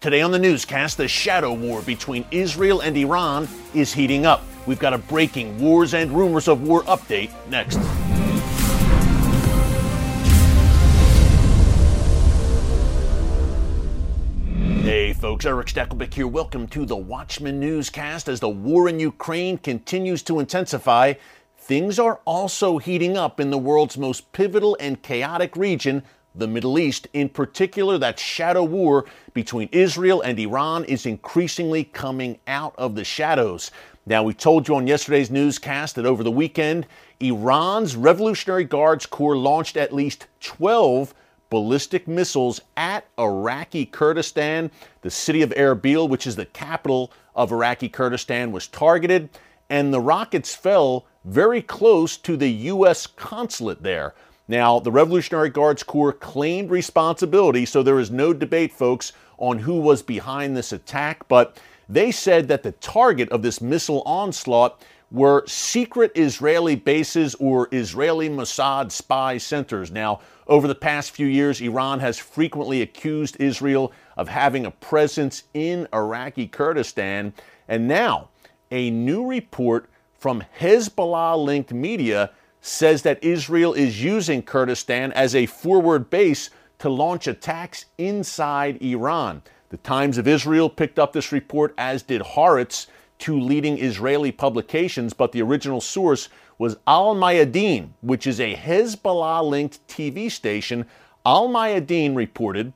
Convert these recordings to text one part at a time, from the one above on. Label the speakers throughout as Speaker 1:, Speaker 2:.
Speaker 1: Today on the newscast, the shadow war between Israel and Iran is heating up. We've got a breaking wars and rumors of war update next. Hey folks, Erick Stakelbeck here. Welcome to the Watchman Newscast. As the war in Ukraine continues to intensify, things are also heating up in the world's most pivotal and chaotic region, the Middle East, in particular, that shadow war between Israel and Iran is increasingly coming out of the shadows. Now, we told you on yesterday's newscast that over the weekend, Iran's Revolutionary Guards Corps launched at least 12 ballistic missiles at Iraqi Kurdistan. The city of Erbil, which is the capital of Iraqi Kurdistan, was targeted, and the rockets fell very close to the U.S. consulate there. Now, the Revolutionary Guards Corps claimed responsibility, so there is no debate, folks, on who was behind this attack, but they said that the target of this missile onslaught were secret Israeli bases or Israeli Mossad spy centers. Now, over the past few years, Iran has frequently accused Israel of having a presence in Iraqi Kurdistan, and now a new report from Hezbollah linked media says that Israel is using Kurdistan as a forward base to launch attacks inside Iran. The Times of Israel picked up this report, as did Haaretz, two leading Israeli publications, but the original source was Al Mayadeen, which is a Hezbollah linked TV station. Al Mayadeen reported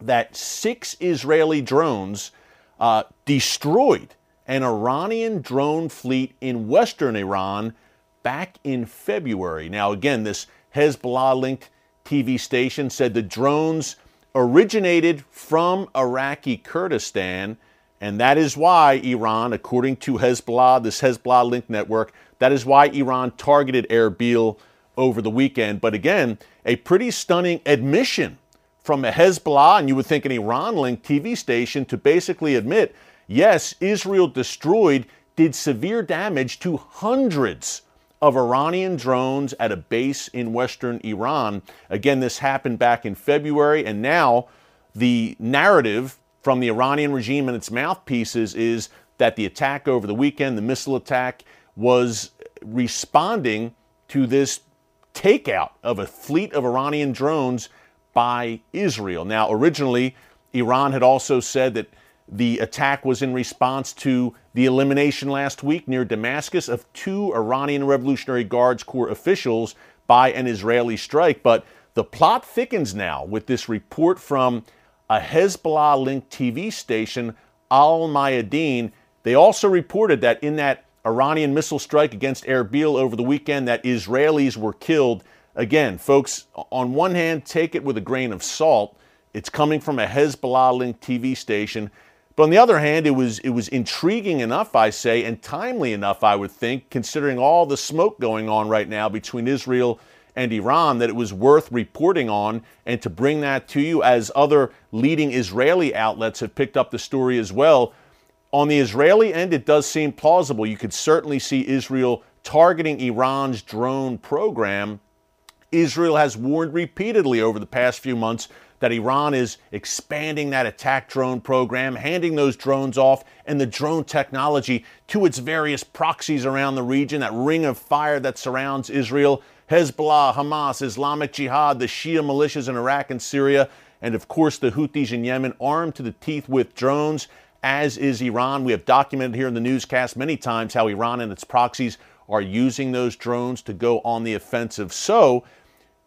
Speaker 1: that six Israeli drones uh, destroyed an Iranian drone fleet in western Iran back in February. Now, again, this Hezbollah linked TV station said the drones originated from Iraqi Kurdistan, and that is why Iran, according to Hezbollah, this Hezbollah linked network, that is why Iran targeted Erbil over the weekend. But again, a pretty stunning admission from a Hezbollah, and you would think an Iran linked TV station, to basically admit yes, Israel destroyed, did severe damage to hundreds of Iranian drones at a base in western Iran. Again, this happened back in February, and now the narrative from the Iranian regime and its mouthpieces is that the attack over the weekend, the missile attack, was responding to this takeout of a fleet of Iranian drones by Israel. Now, originally, Iran had also said that the attack was in response to the elimination last week near Damascus of two Iranian Revolutionary Guards Corps officials by an Israeli strike. But the plot thickens now with this report from a Hezbollah linked TV station, Al Mayadeen. They also reported that in that Iranian missile strike against Erbil over the weekend, that Israelis were killed. Again, folks, on one hand, take it with a grain of salt. It's coming from a Hezbollah linked TV station. But on the other hand, it was it was intriguing enough, I say, and timely enough, I would think, considering all the smoke going on right now between Israel and Iran, that it was worth reporting on and to bring that to you as other leading Israeli outlets have picked up the story as well. On the Israeli end, it does seem plausible. You could certainly see Israel targeting Iran's drone program. Israel has warned repeatedly over the past few months that Iran is expanding that attack drone program, handing those drones off and the drone technology to its various proxies around the region, that ring of fire that surrounds Israel, Hezbollah, Hamas, Islamic Jihad, the Shia militias in Iraq and Syria, and of course the Houthis in Yemen, armed to the teeth with drones, as is Iran. We have documented here in the newscast many times how Iran and its proxies are using those drones to go on the offensive. So,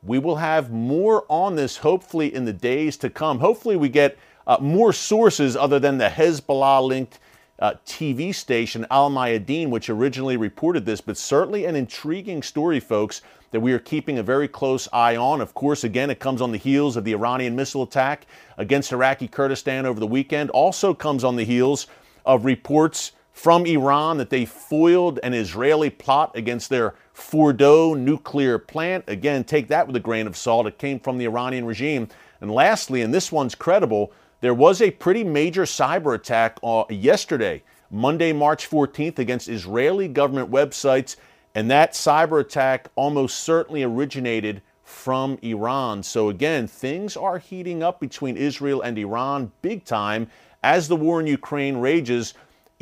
Speaker 1: we will have more on this hopefully in the days to come. Hopefully, we get uh, more sources other than the Hezbollah linked uh, TV station Al Mayadeen, which originally reported this, but certainly an intriguing story, folks, that we are keeping a very close eye on. Of course, again, it comes on the heels of the Iranian missile attack against Iraqi Kurdistan over the weekend, also comes on the heels of reports from Iran that they foiled an Israeli plot against their Fordow nuclear plant. Again, take that with a grain of salt. It came from the Iranian regime. And lastly, and this one's credible, there was a pretty major cyber attack uh, yesterday, Monday, March 14th, against Israeli government websites. And that cyber attack almost certainly originated from Iran. So, again, things are heating up between Israel and Iran big time as the war in Ukraine rages.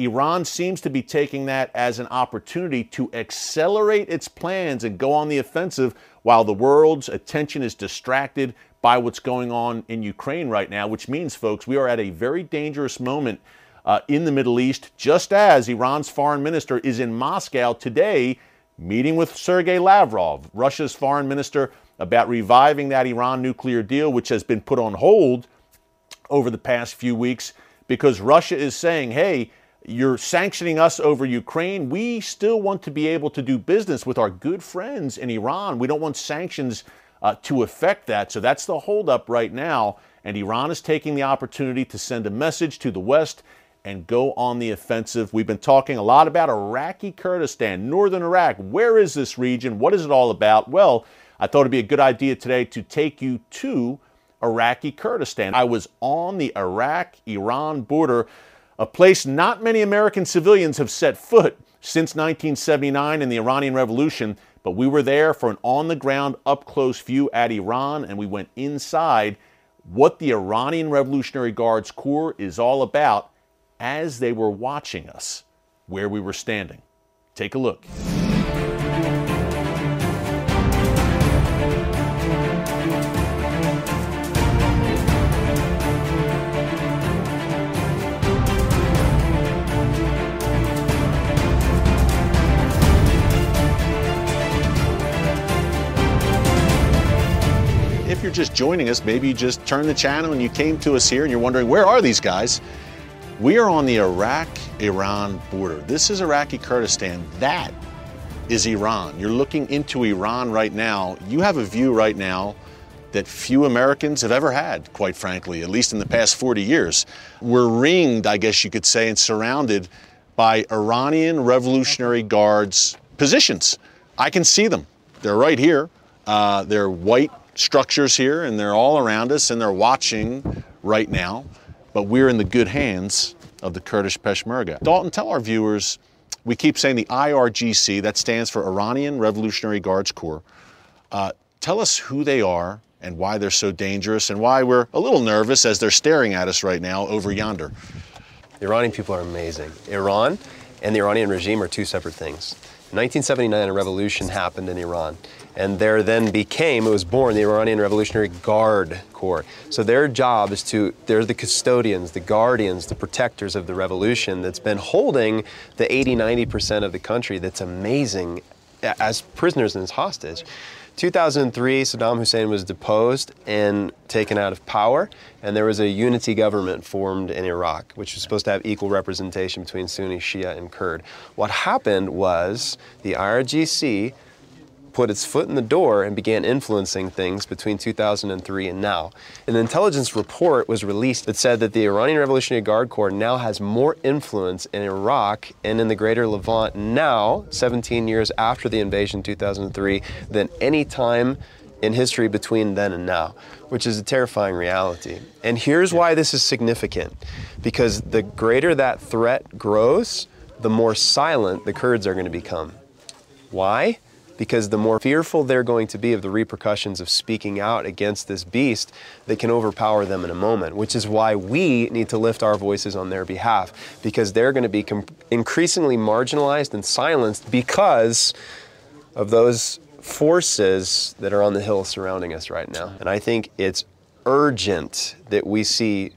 Speaker 1: Iran seems to be taking that as an opportunity to accelerate its plans and go on the offensive while the world's attention is distracted by what's going on in Ukraine right now, which means, folks, we are at a very dangerous moment uh, in the Middle East, just as Iran's foreign minister is in Moscow today meeting with Sergei Lavrov, Russia's foreign minister, about reviving that Iran nuclear deal, which has been put on hold over the past few weeks because Russia is saying, hey, you're sanctioning us over Ukraine. We still want to be able to do business with our good friends in Iran. We don't want sanctions uh, to affect that. So that's the holdup right now. And Iran is taking the opportunity to send a message to the West and go on the offensive. We've been talking a lot about Iraqi Kurdistan, northern Iraq. Where is this region? What is it all about? Well, I thought it'd be a good idea today to take you to Iraqi Kurdistan. I was on the Iraq Iran border a place not many American civilians have set foot since 1979 and the Iranian Revolution, but we were there for an on the ground, up close view at Iran, and we went inside what the Iranian Revolutionary Guards Corps is all about as they were watching us where we were standing. Take a look. Joining us, maybe you just turned the channel and you came to us here and you're wondering, where are these guys? We are on the Iraq Iran border. This is Iraqi Kurdistan. That is Iran. You're looking into Iran right now. You have a view right now that few Americans have ever had, quite frankly, at least in the past 40 years. We're ringed, I guess you could say, and surrounded by Iranian Revolutionary Guards positions. I can see them. They're right here. Uh, they're white structures here, and they're all around us, and they're watching right now. But we're in the good hands of the Kurdish Peshmerga. Dalton, tell our viewers, we keep saying the IRGC, that stands for Iranian Revolutionary Guards Corps. Uh, tell us who they are and why they're so dangerous and why we're a little nervous as they're staring at us right now over yonder.
Speaker 2: The Iranian people are amazing. Iran and the Iranian regime are two separate things. In 1979, a revolution happened in Iran, and there then became, it was born, the Iranian Revolutionary Guard Corps. So their job is to, they're the custodians, the guardians, the protectors of the revolution that's been holding the 80, 90% of the country that's amazing as prisoners and as hostage. 2003, Saddam Hussein was deposed and taken out of power, and there was a unity government formed in Iraq, which was supposed to have equal representation between Sunni, Shia, and Kurd. What happened was the IRGC put its foot in the door and began influencing things between 2003 and now. An intelligence report was released that said that the Iranian Revolutionary Guard Corps now has more influence in Iraq and in the greater Levant now, 17 years after the invasion in 2003, than any time in history between then and now, which is a terrifying reality. And here's why this is significant because the greater that threat grows, the more silent the Kurds are going to become. Why? Because the more fearful they're going to be of the repercussions of speaking out against this beast, they can overpower them in a moment, which is why we need to lift our voices on their behalf, because they're going to be increasingly marginalized and silenced because of those forces that are on the hill surrounding us right now. And I think it's urgent that we see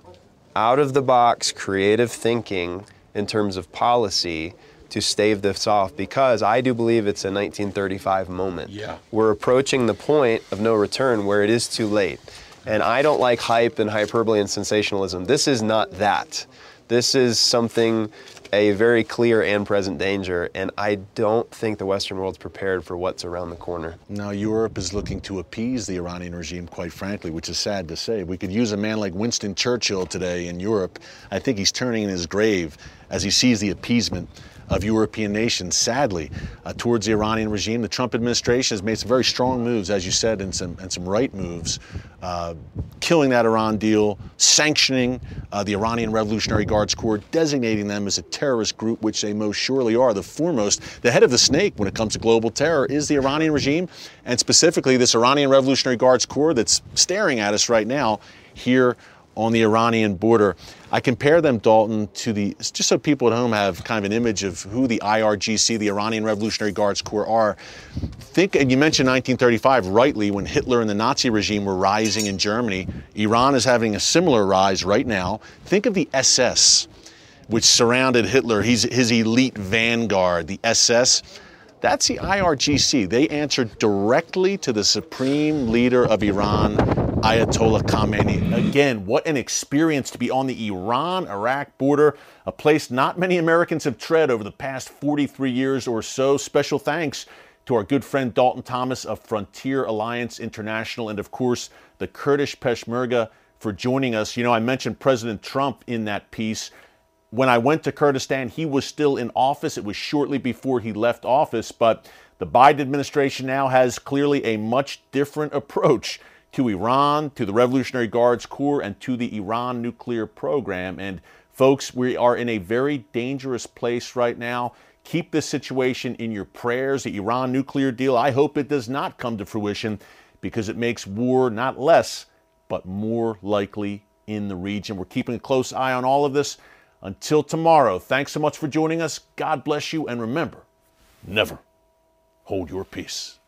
Speaker 2: out of the box creative thinking in terms of policy to stave this off because I do believe it's a 1935 moment.
Speaker 1: Yeah.
Speaker 2: We're approaching the point of no return where it is too late. And I don't like hype and hyperbole and sensationalism. This is not that. This is something, a very clear and present danger, and I don't think the Western world's prepared for what's around the corner.
Speaker 1: Now, Europe is looking to appease the Iranian regime, quite frankly, which is sad to say. We could use a man like Winston Churchill today in Europe. I think he's turning in his grave as he sees the appeasement of European nations, sadly, uh, towards the Iranian regime. The Trump administration has made some very strong moves, as you said, and some, and some right moves, uh, killing that Iran deal, sanctioning uh, the Iranian Revolutionary Guards Corps, designating them as a terrorist group, which they most surely are. The foremost, the head of the snake when it comes to global terror is the Iranian regime, and specifically this Iranian Revolutionary Guards Corps that's staring at us right now here on the Iranian border. I compare them, Dalton, to the, just so people at home have kind of an image of who the IRGC, the Iranian Revolutionary Guards Corps, are. Think, and you mentioned 1935, rightly, when Hitler and the Nazi regime were rising in Germany. Iran is having a similar rise right now. Think of the SS, which surrounded Hitler, He's, his elite vanguard, the SS. That's the IRGC. They answered directly to the supreme leader of Iran, Ayatollah Khamenei. Again, what an experience to be on the Iran Iraq border, a place not many Americans have tread over the past 43 years or so. Special thanks to our good friend Dalton Thomas of Frontier Alliance International and, of course, the Kurdish Peshmerga for joining us. You know, I mentioned President Trump in that piece. When I went to Kurdistan, he was still in office. It was shortly before he left office, but the Biden administration now has clearly a much different approach to Iran, to the Revolutionary Guards Corps, and to the Iran nuclear program. And folks, we are in a very dangerous place right now. Keep this situation in your prayers. The Iran nuclear deal, I hope it does not come to fruition because it makes war not less, but more likely in the region. We're keeping a close eye on all of this. Until tomorrow, thanks so much for joining us. God bless you, and remember, never hold your peace.